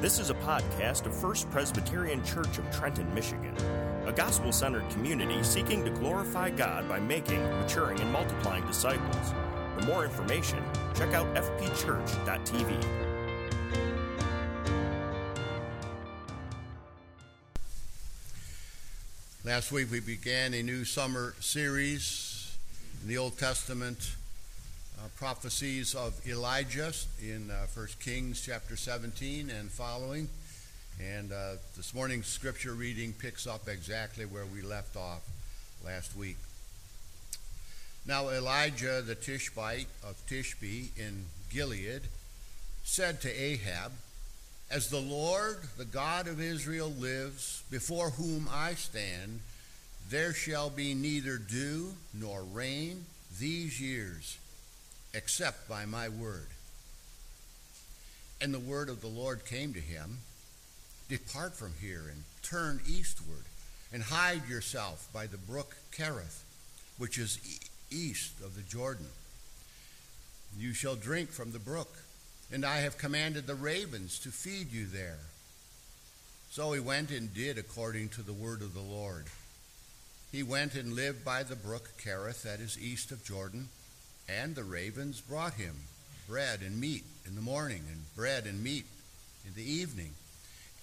This is a podcast of First Presbyterian Church of Trenton, Michigan, a gospel centered community seeking to glorify God by making, maturing, and multiplying disciples. For more information, check out fpchurch.tv. Last week we began a new summer series in the Old Testament prophecies of Elijah in uh, 1 Kings chapter 17 and following. And uh, this morning's scripture reading picks up exactly where we left off last week. Now Elijah the Tishbite of Tishbe in Gilead said to Ahab, As the Lord, the God of Israel, lives, before whom I stand, there shall be neither dew nor rain these years except by my word. And the word of the Lord came to him Depart from here and turn eastward, and hide yourself by the brook Kerith, which is east of the Jordan. You shall drink from the brook, and I have commanded the ravens to feed you there. So he went and did according to the word of the Lord. He went and lived by the brook Kerith, that is east of Jordan and the ravens brought him bread and meat in the morning, and bread and meat in the evening.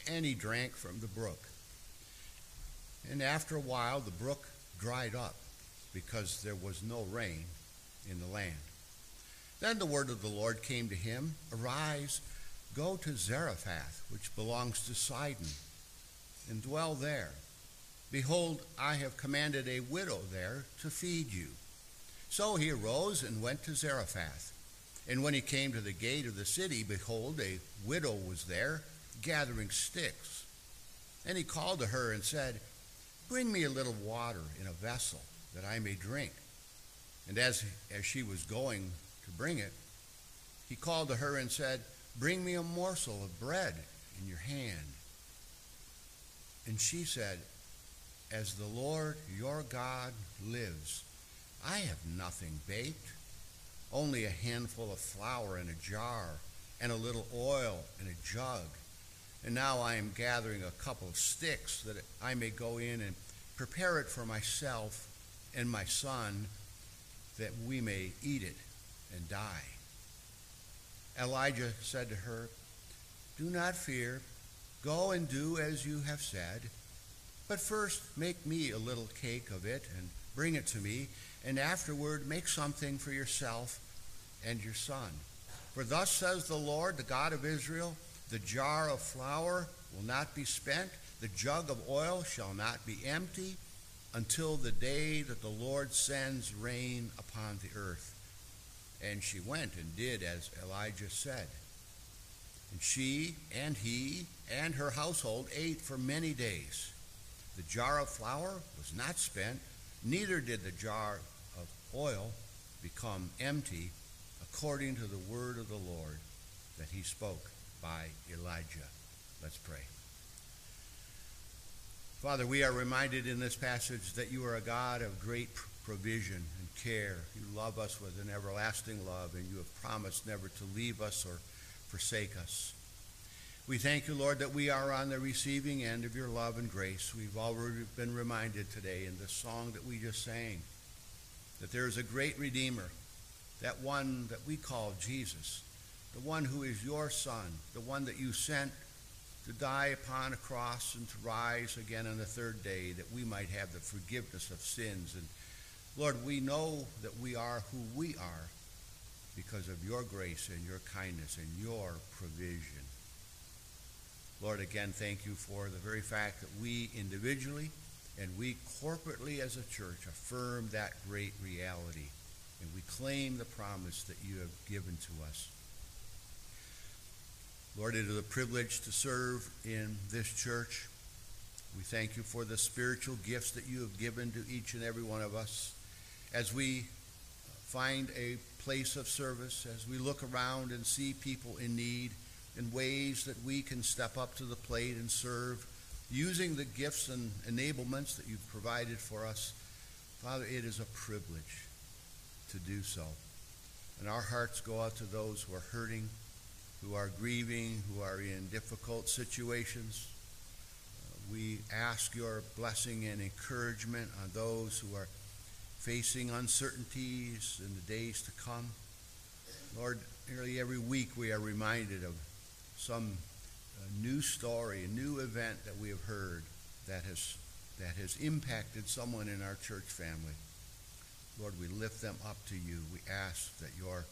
And he drank from the brook. And after a while, the brook dried up because there was no rain in the land. Then the word of the Lord came to him Arise, go to Zarephath, which belongs to Sidon, and dwell there. Behold, I have commanded a widow there to feed you. So he arose and went to Zarephath. And when he came to the gate of the city, behold, a widow was there gathering sticks. And he called to her and said, Bring me a little water in a vessel that I may drink. And as, as she was going to bring it, he called to her and said, Bring me a morsel of bread in your hand. And she said, As the Lord your God lives, I have nothing baked, only a handful of flour in a jar and a little oil in a jug. And now I am gathering a couple of sticks that I may go in and prepare it for myself and my son that we may eat it and die. Elijah said to her, Do not fear. Go and do as you have said. But first make me a little cake of it and bring it to me, and afterward make something for yourself and your son. For thus says the Lord, the God of Israel the jar of flour will not be spent, the jug of oil shall not be empty until the day that the Lord sends rain upon the earth. And she went and did as Elijah said. And she and he and her household ate for many days. The jar of flour was not spent, neither did the jar of oil become empty according to the word of the Lord that he spoke by Elijah. Let's pray. Father, we are reminded in this passage that you are a God of great provision and care. You love us with an everlasting love, and you have promised never to leave us or forsake us. We thank you, Lord, that we are on the receiving end of your love and grace. We've already been reminded today in the song that we just sang that there is a great Redeemer, that one that we call Jesus, the one who is your Son, the one that you sent to die upon a cross and to rise again on the third day, that we might have the forgiveness of sins. And Lord, we know that we are who we are because of your grace and your kindness and your provision. Lord, again, thank you for the very fact that we individually and we corporately as a church affirm that great reality. And we claim the promise that you have given to us. Lord, it is a privilege to serve in this church. We thank you for the spiritual gifts that you have given to each and every one of us. As we find a place of service, as we look around and see people in need, in ways that we can step up to the plate and serve using the gifts and enablements that you've provided for us. Father, it is a privilege to do so. And our hearts go out to those who are hurting, who are grieving, who are in difficult situations. Uh, we ask your blessing and encouragement on those who are facing uncertainties in the days to come. Lord, nearly every week we are reminded of some uh, new story, a new event that we have heard that has, that has impacted someone in our church family. Lord, we lift them up to you. We ask that your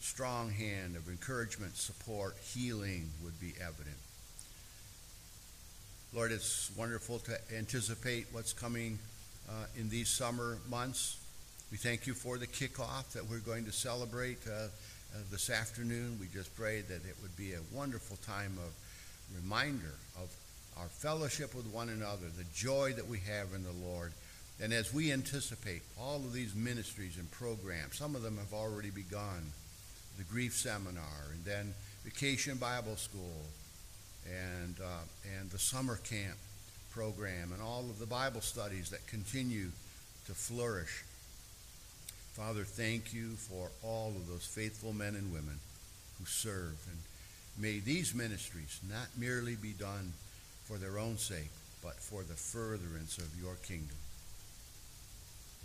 strong hand of encouragement, support, healing would be evident. Lord, it's wonderful to anticipate what's coming uh, in these summer months. We thank you for the kickoff that we're going to celebrate uh, uh, this afternoon. We just pray that it would be a wonderful time of reminder of our fellowship with one another, the joy that we have in the Lord. And as we anticipate all of these ministries and programs, some of them have already begun the grief seminar, and then vacation Bible school, and, uh, and the summer camp program and all of the Bible studies that continue to flourish. Father, thank you for all of those faithful men and women who serve. And may these ministries not merely be done for their own sake, but for the furtherance of your kingdom.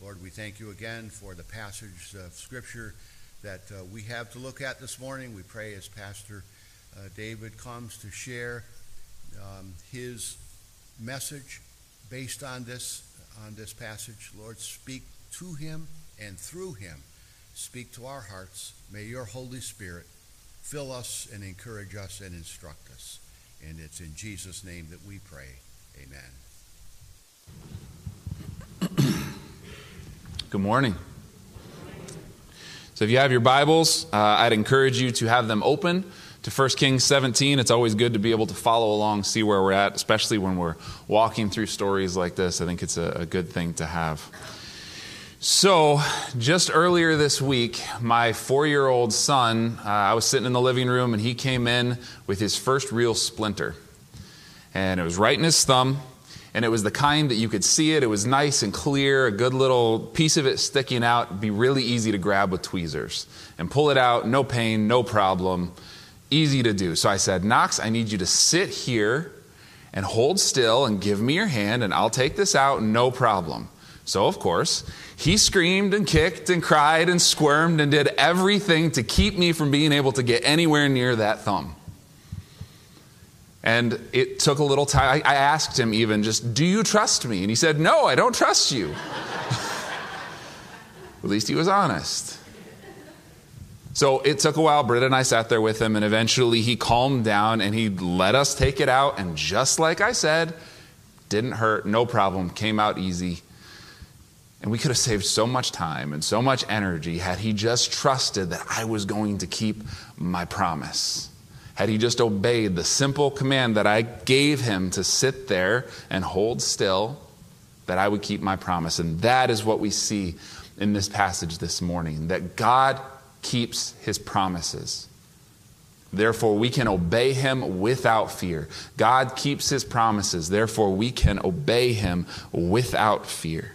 Lord, we thank you again for the passage of Scripture that uh, we have to look at this morning. We pray as Pastor uh, David comes to share um, his message based on this on this passage. Lord, speak to him and through him. Speak to our hearts. May your Holy Spirit fill us and encourage us and instruct us. And it's in Jesus' name that we pray. Amen. Good morning. So, if you have your Bibles, uh, I'd encourage you to have them open to 1 Kings 17. It's always good to be able to follow along, see where we're at, especially when we're walking through stories like this. I think it's a, a good thing to have. So, just earlier this week, my four year old son, uh, I was sitting in the living room and he came in with his first real splinter. And it was right in his thumb, and it was the kind that you could see it. It was nice and clear, a good little piece of it sticking out, It'd be really easy to grab with tweezers and pull it out, no pain, no problem easy to do. So I said, Knox, I need you to sit here and hold still and give me your hand, and I'll take this out, no problem. So, of course, he screamed and kicked and cried and squirmed and did everything to keep me from being able to get anywhere near that thumb. And it took a little time. I asked him even, just, do you trust me? And he said, no, I don't trust you. At least he was honest. So it took a while. Britta and I sat there with him, and eventually he calmed down and he let us take it out. And just like I said, didn't hurt, no problem, came out easy. And we could have saved so much time and so much energy had he just trusted that I was going to keep my promise. Had he just obeyed the simple command that I gave him to sit there and hold still, that I would keep my promise. And that is what we see in this passage this morning that God keeps his promises. Therefore, we can obey him without fear. God keeps his promises. Therefore, we can obey him without fear.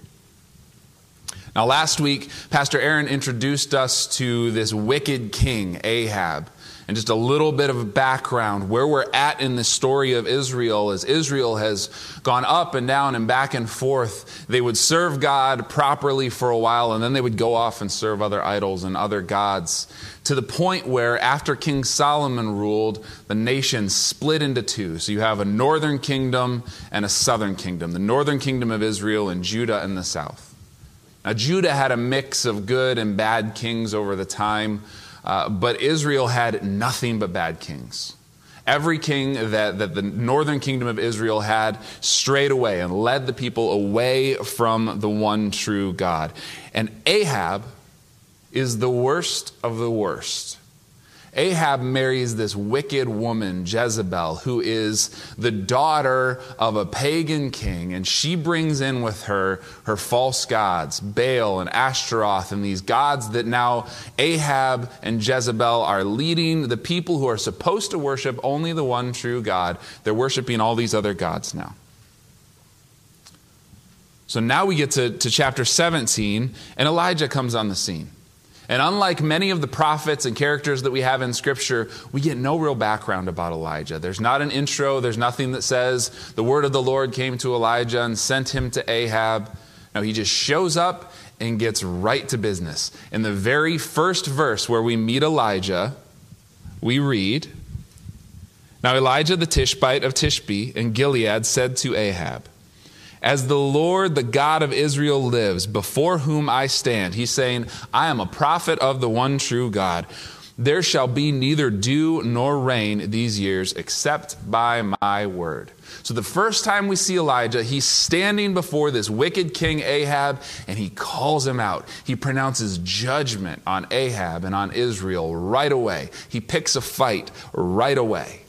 Now, last week, Pastor Aaron introduced us to this wicked king, Ahab and just a little bit of background where we're at in the story of Israel as Israel has gone up and down and back and forth. They would serve God properly for a while and then they would go off and serve other idols and other gods to the point where after King Solomon ruled, the nation split into two. So you have a northern kingdom and a southern kingdom the northern kingdom of Israel and Judah in the south. Now, Judah had a mix of good and bad kings over the time. Uh, but Israel had nothing but bad kings. Every king that, that the northern kingdom of Israel had strayed away and led the people away from the one true God. And Ahab is the worst of the worst. Ahab marries this wicked woman, Jezebel, who is the daughter of a pagan king, and she brings in with her her false gods, Baal and Ashtaroth, and these gods that now Ahab and Jezebel are leading the people who are supposed to worship only the one true God. They're worshiping all these other gods now. So now we get to, to chapter 17, and Elijah comes on the scene. And unlike many of the prophets and characters that we have in Scripture, we get no real background about Elijah. There's not an intro, there's nothing that says the word of the Lord came to Elijah and sent him to Ahab. No, he just shows up and gets right to business. In the very first verse where we meet Elijah, we read Now Elijah the Tishbite of Tishbe in Gilead said to Ahab, as the Lord, the God of Israel, lives, before whom I stand, he's saying, I am a prophet of the one true God. There shall be neither dew nor rain these years except by my word. So, the first time we see Elijah, he's standing before this wicked king Ahab and he calls him out. He pronounces judgment on Ahab and on Israel right away. He picks a fight right away.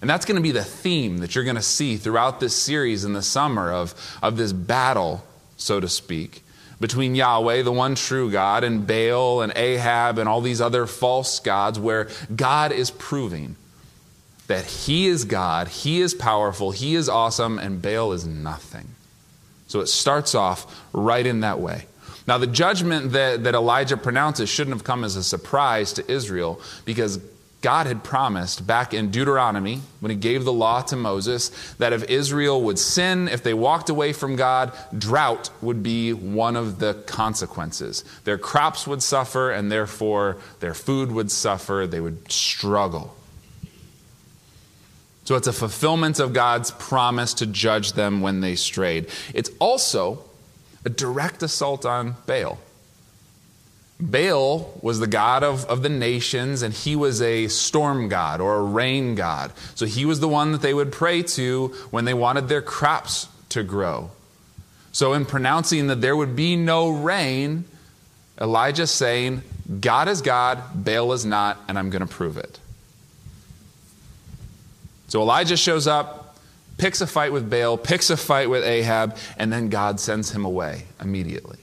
And that's going to be the theme that you're going to see throughout this series in the summer of, of this battle, so to speak, between Yahweh, the one true God, and Baal and Ahab and all these other false gods, where God is proving that He is God, He is powerful, He is awesome, and Baal is nothing. So it starts off right in that way. Now, the judgment that, that Elijah pronounces shouldn't have come as a surprise to Israel because God had promised back in Deuteronomy, when he gave the law to Moses, that if Israel would sin, if they walked away from God, drought would be one of the consequences. Their crops would suffer, and therefore their food would suffer. They would struggle. So it's a fulfillment of God's promise to judge them when they strayed. It's also a direct assault on Baal. Baal was the god of, of the nations, and he was a storm god or a rain god. So he was the one that they would pray to when they wanted their crops to grow. So, in pronouncing that there would be no rain, Elijah saying, God is God, Baal is not, and I'm going to prove it. So Elijah shows up, picks a fight with Baal, picks a fight with Ahab, and then God sends him away immediately.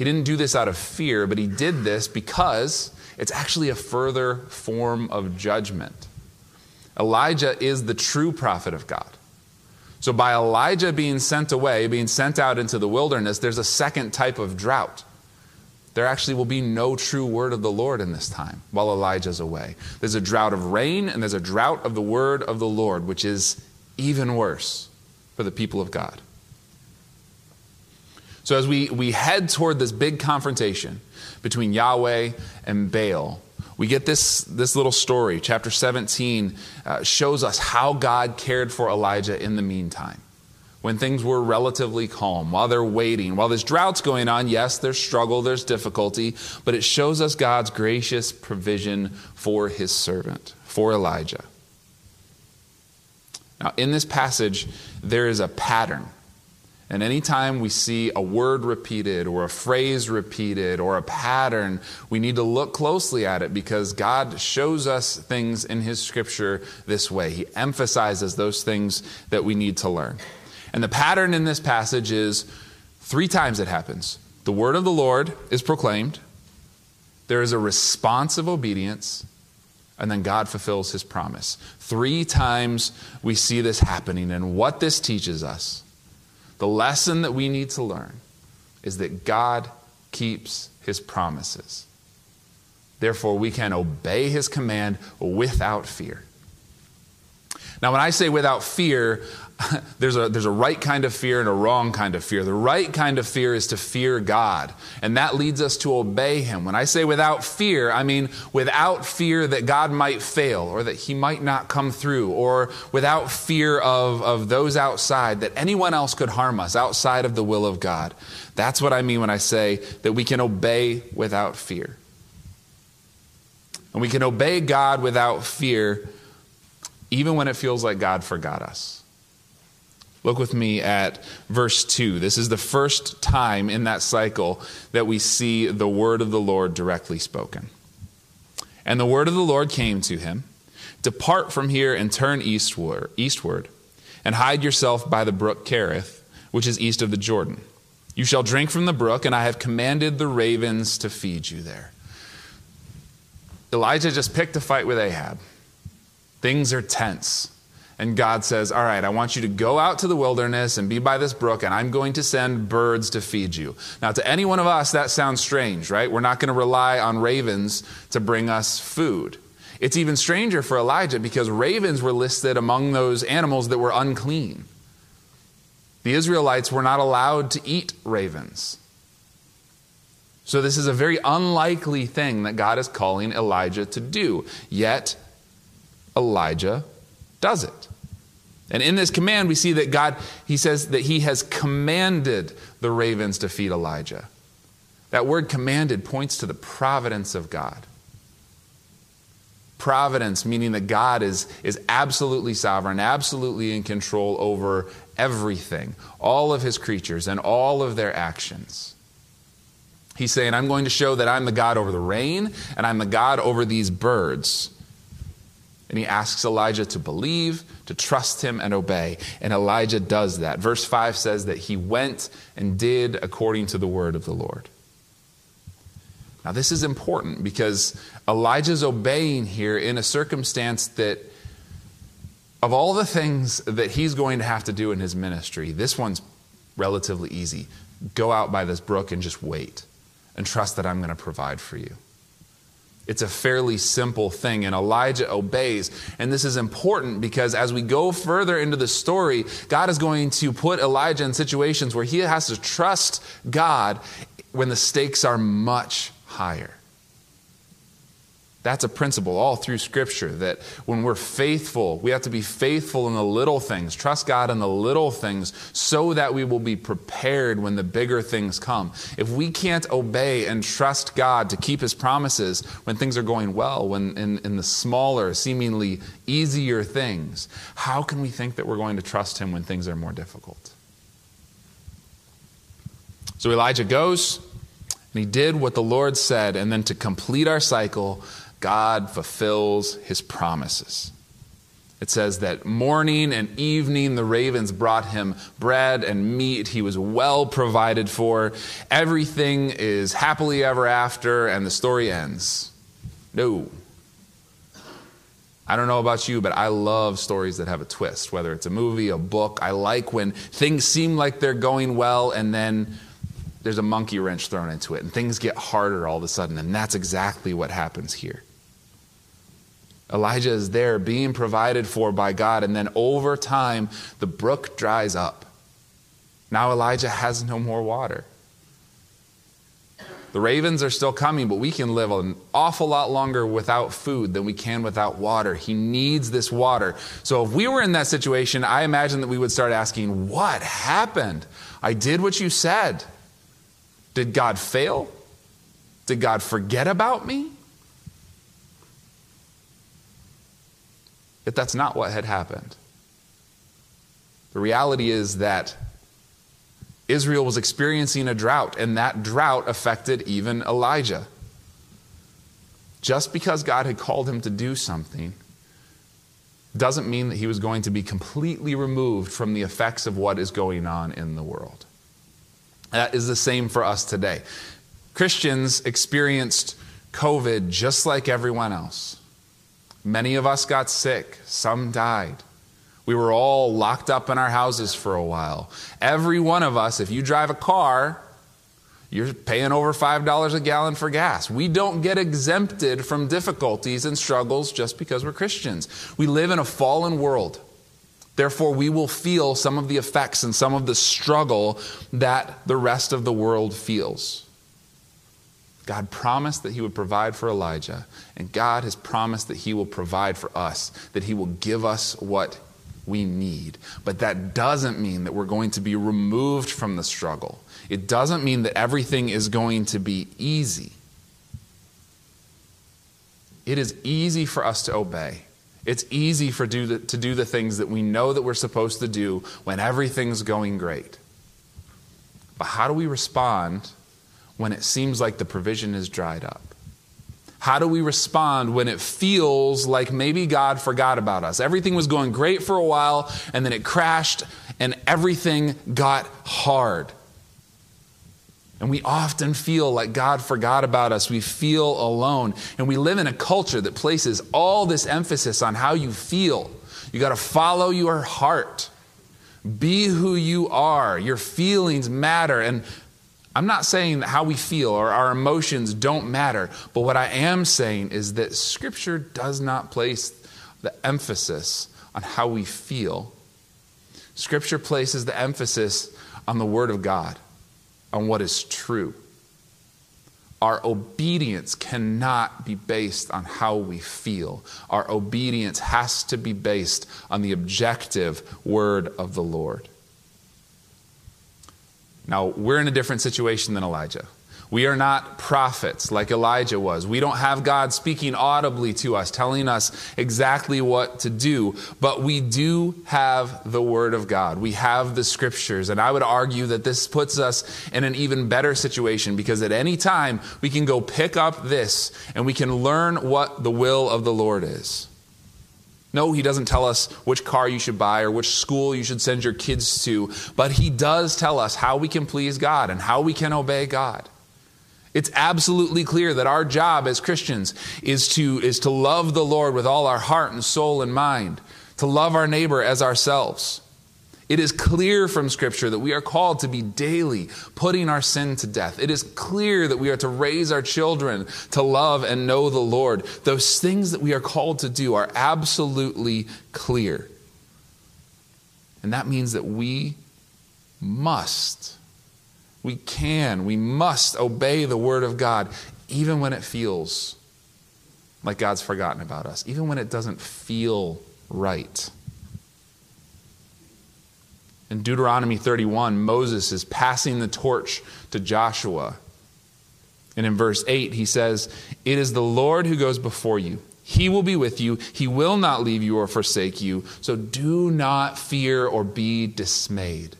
He didn't do this out of fear, but he did this because it's actually a further form of judgment. Elijah is the true prophet of God. So, by Elijah being sent away, being sent out into the wilderness, there's a second type of drought. There actually will be no true word of the Lord in this time while Elijah's away. There's a drought of rain, and there's a drought of the word of the Lord, which is even worse for the people of God. So, as we, we head toward this big confrontation between Yahweh and Baal, we get this, this little story. Chapter 17 uh, shows us how God cared for Elijah in the meantime. When things were relatively calm, while they're waiting, while there's droughts going on, yes, there's struggle, there's difficulty, but it shows us God's gracious provision for his servant, for Elijah. Now, in this passage, there is a pattern and anytime we see a word repeated or a phrase repeated or a pattern, we need to look closely at it because God shows us things in His scripture this way. He emphasizes those things that we need to learn. And the pattern in this passage is three times it happens the word of the Lord is proclaimed, there is a response of obedience, and then God fulfills His promise. Three times we see this happening. And what this teaches us the lesson that we need to learn is that God keeps his promises. Therefore, we can obey his command without fear. Now, when I say without fear, there's a, there's a right kind of fear and a wrong kind of fear. The right kind of fear is to fear God, and that leads us to obey Him. When I say without fear, I mean without fear that God might fail or that He might not come through, or without fear of, of those outside, that anyone else could harm us outside of the will of God. That's what I mean when I say that we can obey without fear. And we can obey God without fear even when it feels like God forgot us. Look with me at verse 2. This is the first time in that cycle that we see the word of the Lord directly spoken. And the word of the Lord came to him Depart from here and turn eastward, eastward and hide yourself by the brook Kerith, which is east of the Jordan. You shall drink from the brook, and I have commanded the ravens to feed you there. Elijah just picked a fight with Ahab. Things are tense. And God says, All right, I want you to go out to the wilderness and be by this brook, and I'm going to send birds to feed you. Now, to any one of us, that sounds strange, right? We're not going to rely on ravens to bring us food. It's even stranger for Elijah because ravens were listed among those animals that were unclean. The Israelites were not allowed to eat ravens. So, this is a very unlikely thing that God is calling Elijah to do. Yet, Elijah does it. And in this command, we see that God, he says that he has commanded the ravens to feed Elijah. That word commanded points to the providence of God. Providence, meaning that God is, is absolutely sovereign, absolutely in control over everything, all of his creatures, and all of their actions. He's saying, I'm going to show that I'm the God over the rain, and I'm the God over these birds. And he asks Elijah to believe, to trust him, and obey. And Elijah does that. Verse 5 says that he went and did according to the word of the Lord. Now, this is important because Elijah's obeying here in a circumstance that, of all the things that he's going to have to do in his ministry, this one's relatively easy. Go out by this brook and just wait and trust that I'm going to provide for you. It's a fairly simple thing, and Elijah obeys. And this is important because as we go further into the story, God is going to put Elijah in situations where he has to trust God when the stakes are much higher. That's a principle all through Scripture that when we're faithful, we have to be faithful in the little things, trust God in the little things, so that we will be prepared when the bigger things come. If we can't obey and trust God to keep His promises when things are going well, when in, in the smaller, seemingly easier things, how can we think that we're going to trust Him when things are more difficult? So Elijah goes, and he did what the Lord said, and then to complete our cycle, God fulfills his promises. It says that morning and evening the ravens brought him bread and meat. He was well provided for. Everything is happily ever after, and the story ends. No. I don't know about you, but I love stories that have a twist, whether it's a movie, a book. I like when things seem like they're going well, and then there's a monkey wrench thrown into it, and things get harder all of a sudden. And that's exactly what happens here. Elijah is there being provided for by God, and then over time, the brook dries up. Now Elijah has no more water. The ravens are still coming, but we can live an awful lot longer without food than we can without water. He needs this water. So, if we were in that situation, I imagine that we would start asking, What happened? I did what you said. Did God fail? Did God forget about me? Yet that's not what had happened. The reality is that Israel was experiencing a drought, and that drought affected even Elijah. Just because God had called him to do something doesn't mean that he was going to be completely removed from the effects of what is going on in the world. That is the same for us today. Christians experienced COVID just like everyone else. Many of us got sick, some died. We were all locked up in our houses for a while. Every one of us, if you drive a car, you're paying over $5 a gallon for gas. We don't get exempted from difficulties and struggles just because we're Christians. We live in a fallen world. Therefore, we will feel some of the effects and some of the struggle that the rest of the world feels. God promised that He would provide for Elijah, and God has promised that He will provide for us, that He will give us what we need. But that doesn't mean that we're going to be removed from the struggle. It doesn't mean that everything is going to be easy. It is easy for us to obey. It's easy for do the, to do the things that we know that we're supposed to do when everything's going great. But how do we respond when it seems like the provision is dried up? How do we respond when it feels like maybe God forgot about us? Everything was going great for a while, and then it crashed, and everything got hard. And we often feel like God forgot about us. We feel alone. And we live in a culture that places all this emphasis on how you feel. You got to follow your heart. Be who you are. Your feelings matter. And I'm not saying that how we feel or our emotions don't matter, but what I am saying is that Scripture does not place the emphasis on how we feel. Scripture places the emphasis on the Word of God, on what is true. Our obedience cannot be based on how we feel. Our obedience has to be based on the objective word of the Lord. Now, we're in a different situation than Elijah. We are not prophets like Elijah was. We don't have God speaking audibly to us, telling us exactly what to do, but we do have the Word of God. We have the Scriptures. And I would argue that this puts us in an even better situation because at any time we can go pick up this and we can learn what the will of the Lord is. No, he doesn't tell us which car you should buy or which school you should send your kids to, but he does tell us how we can please God and how we can obey God. It's absolutely clear that our job as Christians is to, is to love the Lord with all our heart and soul and mind, to love our neighbor as ourselves. It is clear from Scripture that we are called to be daily putting our sin to death. It is clear that we are to raise our children to love and know the Lord. Those things that we are called to do are absolutely clear. And that means that we must we can, we must obey the Word of God, even when it feels like God's forgotten about us, even when it doesn't feel right. In Deuteronomy 31, Moses is passing the torch to Joshua. And in verse 8, he says, It is the Lord who goes before you. He will be with you. He will not leave you or forsake you. So do not fear or be dismayed.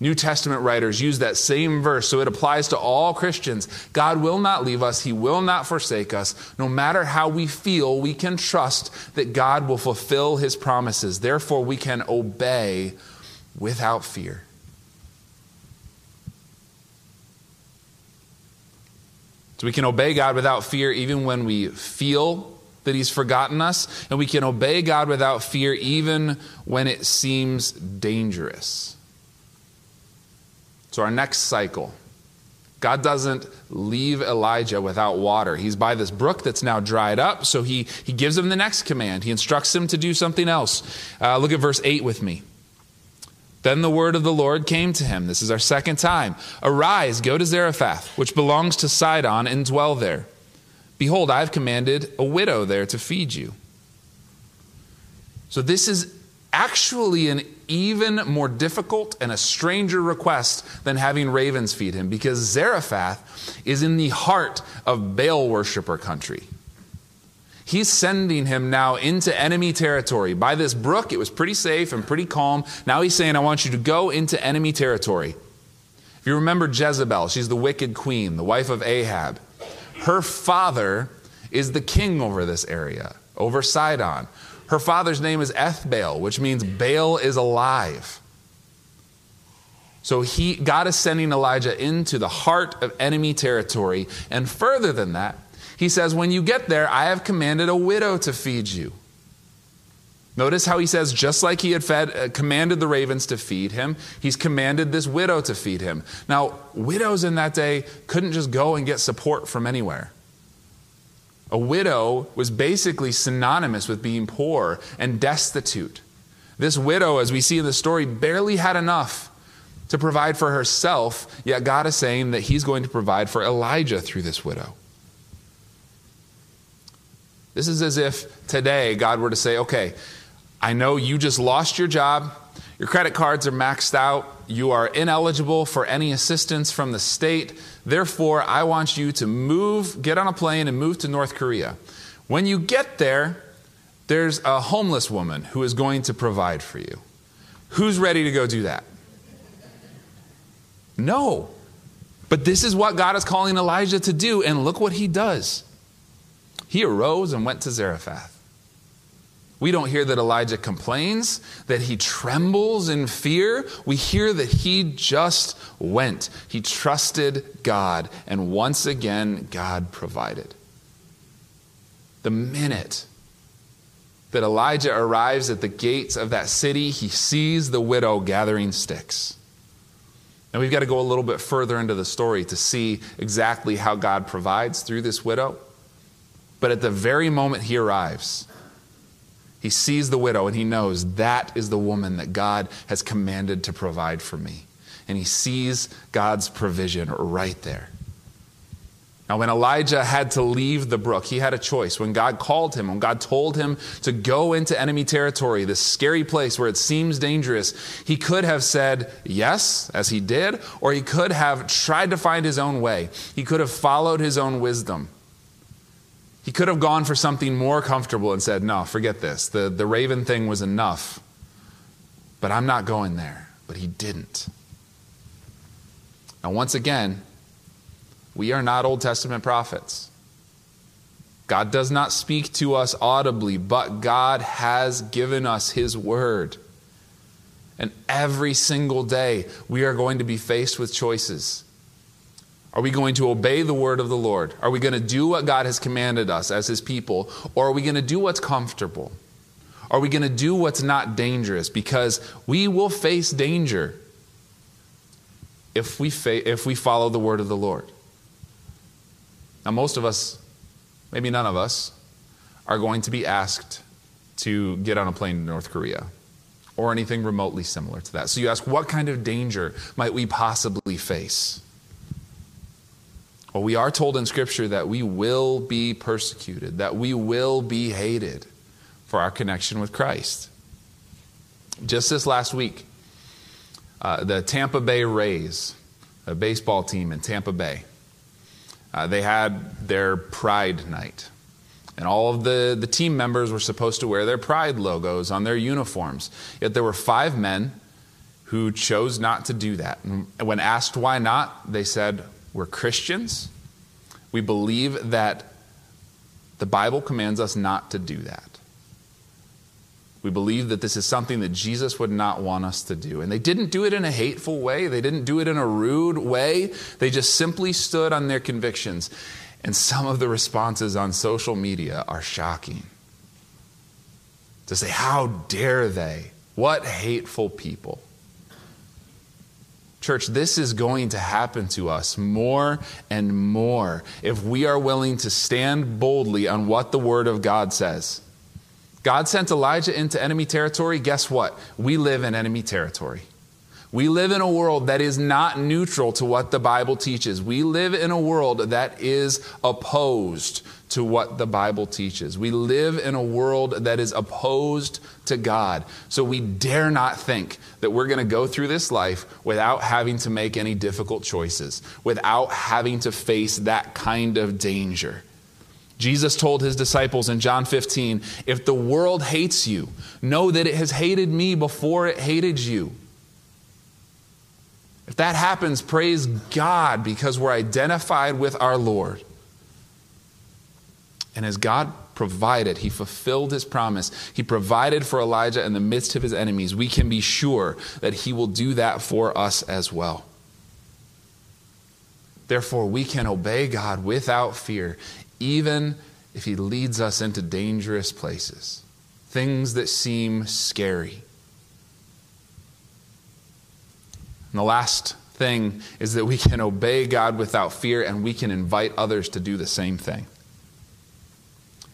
New Testament writers use that same verse, so it applies to all Christians. God will not leave us, He will not forsake us. No matter how we feel, we can trust that God will fulfill His promises. Therefore, we can obey without fear. So we can obey God without fear even when we feel that He's forgotten us, and we can obey God without fear even when it seems dangerous. So, our next cycle God doesn't leave Elijah without water. He's by this brook that's now dried up, so he, he gives him the next command. He instructs him to do something else. Uh, look at verse 8 with me. Then the word of the Lord came to him. This is our second time. Arise, go to Zarephath, which belongs to Sidon, and dwell there. Behold, I have commanded a widow there to feed you. So, this is actually an even more difficult and a stranger request than having ravens feed him because Zarephath is in the heart of Baal worshiper country. He's sending him now into enemy territory. By this brook, it was pretty safe and pretty calm. Now he's saying, I want you to go into enemy territory. If you remember Jezebel, she's the wicked queen, the wife of Ahab. Her father is the king over this area, over Sidon. Her father's name is Ethbaal, which means Baal is alive. So he, God is sending Elijah into the heart of enemy territory. And further than that, he says, When you get there, I have commanded a widow to feed you. Notice how he says, just like he had fed, uh, commanded the ravens to feed him, he's commanded this widow to feed him. Now, widows in that day couldn't just go and get support from anywhere. A widow was basically synonymous with being poor and destitute. This widow, as we see in the story, barely had enough to provide for herself, yet God is saying that He's going to provide for Elijah through this widow. This is as if today God were to say, okay, I know you just lost your job, your credit cards are maxed out, you are ineligible for any assistance from the state. Therefore, I want you to move, get on a plane, and move to North Korea. When you get there, there's a homeless woman who is going to provide for you. Who's ready to go do that? No. But this is what God is calling Elijah to do, and look what he does. He arose and went to Zarephath. We don't hear that Elijah complains, that he trembles in fear. We hear that he just went. He trusted God, and once again, God provided. The minute that Elijah arrives at the gates of that city, he sees the widow gathering sticks. And we've got to go a little bit further into the story to see exactly how God provides through this widow. But at the very moment he arrives, he sees the widow and he knows that is the woman that God has commanded to provide for me. And he sees God's provision right there. Now, when Elijah had to leave the brook, he had a choice. When God called him, when God told him to go into enemy territory, this scary place where it seems dangerous, he could have said yes, as he did, or he could have tried to find his own way. He could have followed his own wisdom. He could have gone for something more comfortable and said, No, forget this. The, the raven thing was enough, but I'm not going there. But he didn't. Now, once again, we are not Old Testament prophets. God does not speak to us audibly, but God has given us His word. And every single day, we are going to be faced with choices. Are we going to obey the word of the Lord? Are we going to do what God has commanded us as His people? Or are we going to do what's comfortable? Are we going to do what's not dangerous? Because we will face danger if we, fa- if we follow the word of the Lord. Now, most of us, maybe none of us, are going to be asked to get on a plane to North Korea or anything remotely similar to that. So you ask, what kind of danger might we possibly face? Well, we are told in Scripture that we will be persecuted, that we will be hated for our connection with Christ. Just this last week, uh, the Tampa Bay Rays, a baseball team in Tampa Bay, uh, they had their Pride night. And all of the, the team members were supposed to wear their Pride logos on their uniforms. Yet there were five men who chose not to do that. And when asked why not, they said, We're Christians. We believe that the Bible commands us not to do that. We believe that this is something that Jesus would not want us to do. And they didn't do it in a hateful way, they didn't do it in a rude way. They just simply stood on their convictions. And some of the responses on social media are shocking. To say, How dare they? What hateful people. Church, this is going to happen to us more and more if we are willing to stand boldly on what the Word of God says. God sent Elijah into enemy territory. Guess what? We live in enemy territory. We live in a world that is not neutral to what the Bible teaches. We live in a world that is opposed to what the Bible teaches. We live in a world that is opposed to God. So we dare not think that we're going to go through this life without having to make any difficult choices, without having to face that kind of danger. Jesus told his disciples in John 15, If the world hates you, know that it has hated me before it hated you. If that happens, praise God because we're identified with our Lord. And as God provided, He fulfilled His promise. He provided for Elijah in the midst of his enemies. We can be sure that He will do that for us as well. Therefore, we can obey God without fear, even if He leads us into dangerous places, things that seem scary. And the last thing is that we can obey God without fear and we can invite others to do the same thing.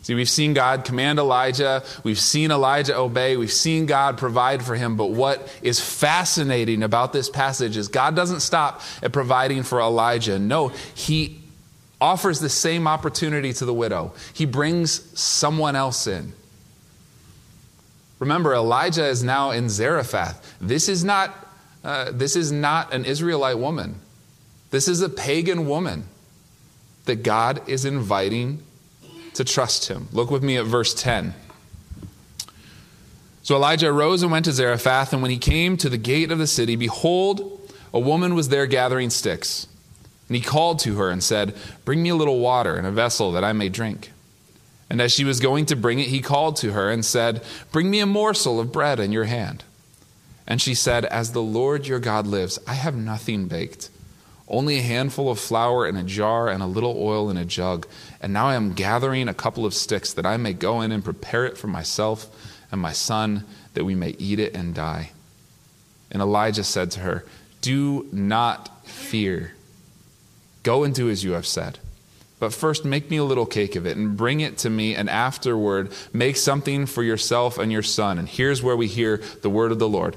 See, we've seen God command Elijah, we've seen Elijah obey, we've seen God provide for him, but what is fascinating about this passage is God doesn't stop at providing for Elijah. No, he offers the same opportunity to the widow. He brings someone else in. Remember, Elijah is now in Zarephath. This is not, uh, this is not an Israelite woman. This is a pagan woman that God is inviting to trust him. Look with me at verse 10. So Elijah arose and went to Zarephath, and when he came to the gate of the city, behold, a woman was there gathering sticks. And he called to her and said, Bring me a little water in a vessel that I may drink. And as she was going to bring it, he called to her and said, Bring me a morsel of bread in your hand. And she said, As the Lord your God lives, I have nothing baked, only a handful of flour in a jar and a little oil in a jug. And now I am gathering a couple of sticks that I may go in and prepare it for myself and my son, that we may eat it and die. And Elijah said to her, Do not fear. Go and do as you have said. But first, make me a little cake of it and bring it to me, and afterward, make something for yourself and your son. And here's where we hear the word of the Lord.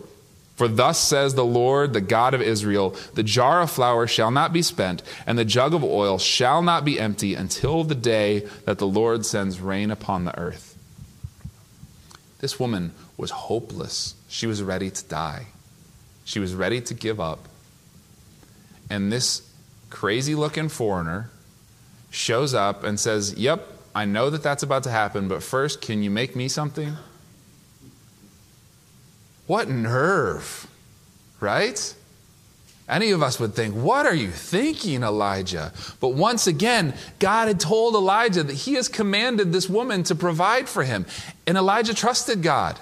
For thus says the Lord, the God of Israel the jar of flour shall not be spent, and the jug of oil shall not be empty until the day that the Lord sends rain upon the earth. This woman was hopeless. She was ready to die, she was ready to give up. And this crazy looking foreigner shows up and says, Yep, I know that that's about to happen, but first, can you make me something? What nerve, right? Any of us would think, What are you thinking, Elijah? But once again, God had told Elijah that he has commanded this woman to provide for him. And Elijah trusted God.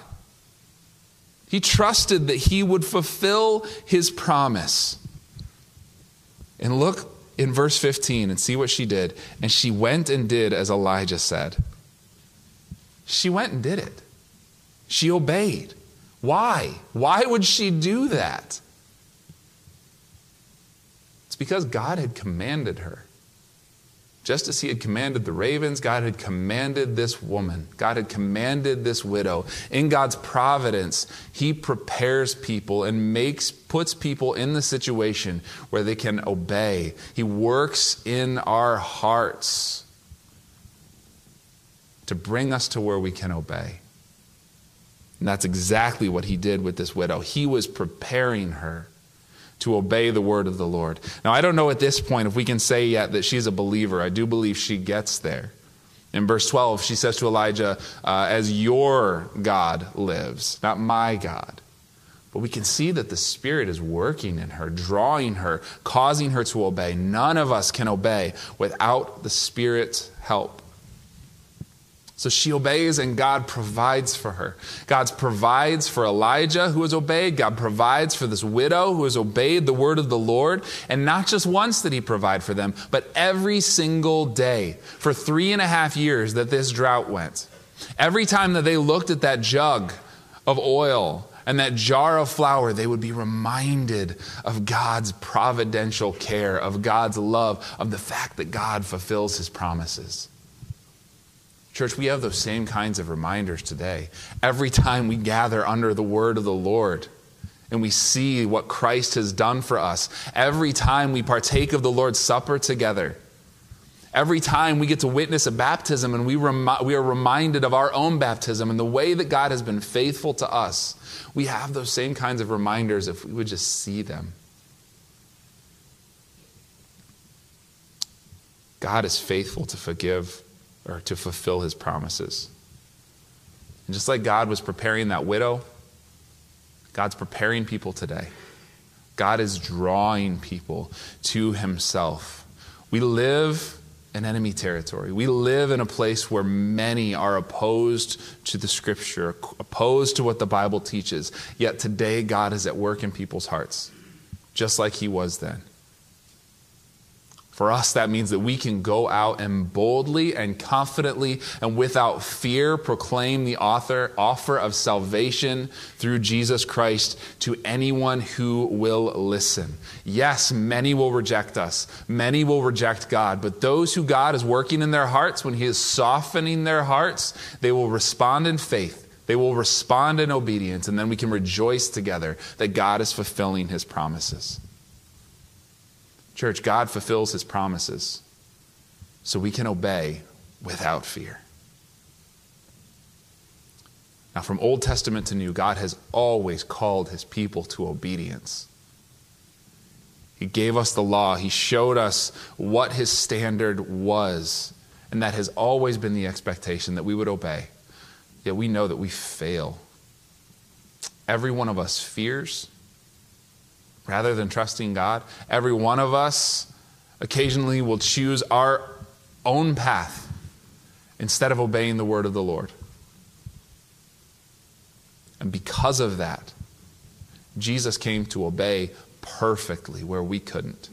He trusted that he would fulfill his promise. And look in verse 15 and see what she did. And she went and did as Elijah said. She went and did it. She obeyed. Why? Why would she do that? It's because God had commanded her. Just as he had commanded the ravens, God had commanded this woman. God had commanded this widow. In God's providence, he prepares people and makes puts people in the situation where they can obey. He works in our hearts to bring us to where we can obey. And that's exactly what he did with this widow. He was preparing her to obey the word of the Lord. Now, I don't know at this point if we can say yet that she's a believer. I do believe she gets there. In verse 12, she says to Elijah, uh, As your God lives, not my God. But we can see that the Spirit is working in her, drawing her, causing her to obey. None of us can obey without the Spirit's help. So she obeys and God provides for her. God provides for Elijah who has obeyed. God provides for this widow who has obeyed the word of the Lord. And not just once did he provide for them, but every single day for three and a half years that this drought went. Every time that they looked at that jug of oil and that jar of flour, they would be reminded of God's providential care, of God's love, of the fact that God fulfills his promises. Church, we have those same kinds of reminders today. Every time we gather under the word of the Lord and we see what Christ has done for us, every time we partake of the Lord's Supper together, every time we get to witness a baptism and we, remi- we are reminded of our own baptism and the way that God has been faithful to us, we have those same kinds of reminders if we would just see them. God is faithful to forgive or to fulfill his promises. And just like God was preparing that widow, God's preparing people today. God is drawing people to himself. We live in enemy territory. We live in a place where many are opposed to the scripture, opposed to what the Bible teaches. Yet today, God is at work in people's hearts, just like he was then. For us, that means that we can go out and boldly and confidently and without fear proclaim the author, offer of salvation through Jesus Christ to anyone who will listen. Yes, many will reject us, many will reject God, but those who God is working in their hearts, when He is softening their hearts, they will respond in faith. They will respond in obedience, and then we can rejoice together that God is fulfilling His promises. Church, God fulfills his promises so we can obey without fear. Now, from Old Testament to New, God has always called his people to obedience. He gave us the law, he showed us what his standard was, and that has always been the expectation that we would obey. Yet we know that we fail. Every one of us fears rather than trusting God. Every one of us occasionally will choose our own path instead of obeying the word of the Lord. And because of that, Jesus came to obey perfectly where we couldn't.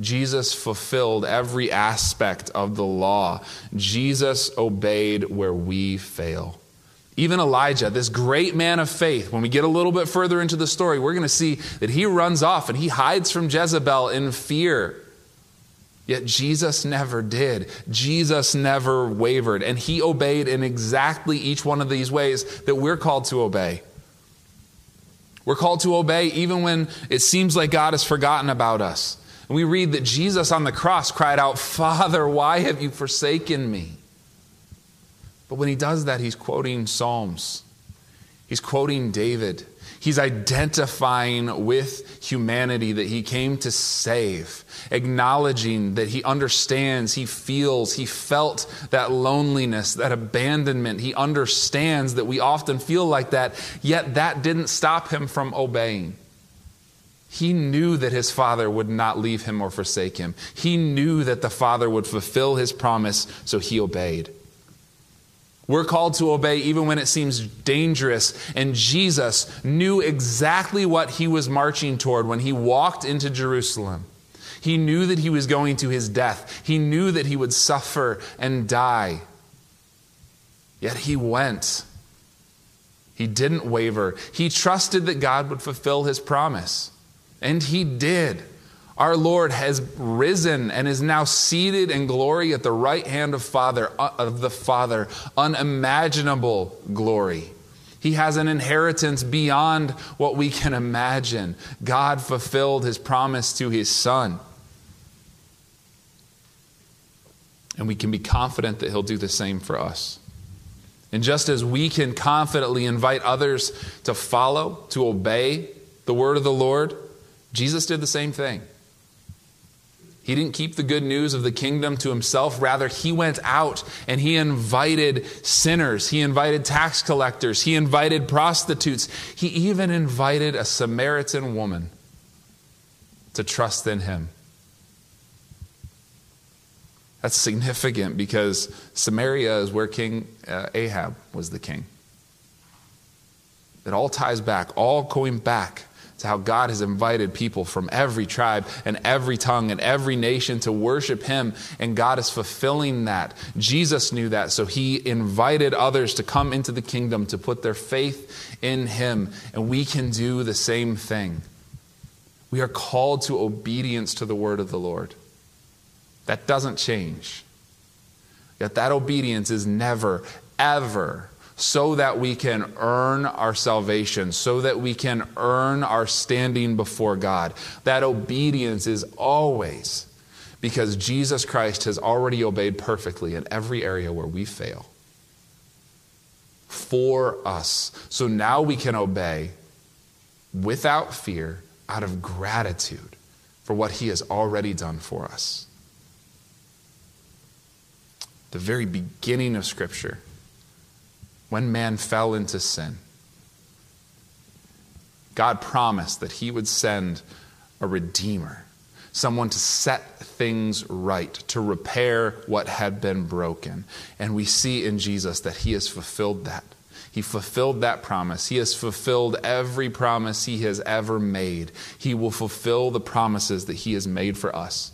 Jesus fulfilled every aspect of the law. Jesus obeyed where we fail. Even Elijah, this great man of faith, when we get a little bit further into the story, we're going to see that he runs off and he hides from Jezebel in fear. Yet Jesus never did. Jesus never wavered. And he obeyed in exactly each one of these ways that we're called to obey. We're called to obey even when it seems like God has forgotten about us. And we read that Jesus on the cross cried out, Father, why have you forsaken me? But when he does that, he's quoting Psalms, he's quoting David. He's identifying with humanity that he came to save, acknowledging that he understands, he feels, he felt that loneliness, that abandonment. He understands that we often feel like that, yet that didn't stop him from obeying. He knew that his father would not leave him or forsake him. He knew that the father would fulfill his promise, so he obeyed. We're called to obey even when it seems dangerous. And Jesus knew exactly what he was marching toward when he walked into Jerusalem. He knew that he was going to his death, he knew that he would suffer and die. Yet he went. He didn't waver. He trusted that God would fulfill his promise. And he did. Our Lord has risen and is now seated in glory at the right hand of Father uh, of the Father, unimaginable glory. He has an inheritance beyond what we can imagine. God fulfilled his promise to his son. And we can be confident that he'll do the same for us. And just as we can confidently invite others to follow, to obey the word of the Lord, Jesus did the same thing. He didn't keep the good news of the kingdom to himself. Rather, he went out and he invited sinners. He invited tax collectors. He invited prostitutes. He even invited a Samaritan woman to trust in him. That's significant because Samaria is where King uh, Ahab was the king. It all ties back, all going back how God has invited people from every tribe and every tongue and every nation to worship Him, and God is fulfilling that. Jesus knew that, so He invited others to come into the kingdom to put their faith in Him, and we can do the same thing. We are called to obedience to the word of the Lord. That doesn't change. Yet that obedience is never, ever so that we can earn our salvation, so that we can earn our standing before God. That obedience is always because Jesus Christ has already obeyed perfectly in every area where we fail for us. So now we can obey without fear out of gratitude for what he has already done for us. The very beginning of Scripture when man fell into sin, God promised that he would send a redeemer, someone to set things right, to repair what had been broken. And we see in Jesus that he has fulfilled that. He fulfilled that promise. He has fulfilled every promise he has ever made. He will fulfill the promises that he has made for us.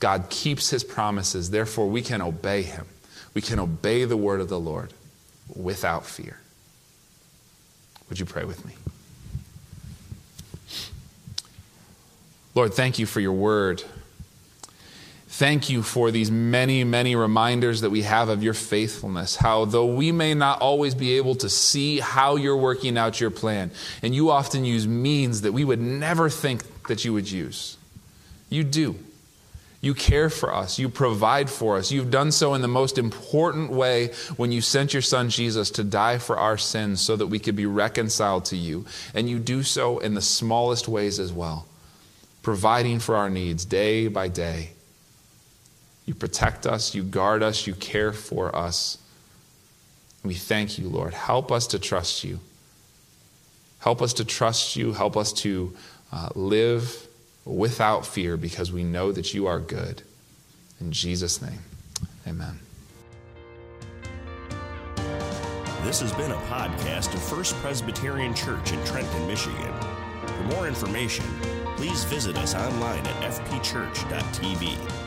God keeps his promises, therefore, we can obey him. We can obey the word of the Lord without fear. Would you pray with me? Lord, thank you for your word. Thank you for these many, many reminders that we have of your faithfulness. How, though we may not always be able to see how you're working out your plan, and you often use means that we would never think that you would use, you do. You care for us. You provide for us. You've done so in the most important way when you sent your son Jesus to die for our sins so that we could be reconciled to you. And you do so in the smallest ways as well, providing for our needs day by day. You protect us, you guard us, you care for us. We thank you, Lord. Help us to trust you. Help us to trust you. Help us to uh, live without fear because we know that you are good. In Jesus' name, amen. This has been a podcast of First Presbyterian Church in Trenton, Michigan. For more information, please visit us online at fpchurch.tv.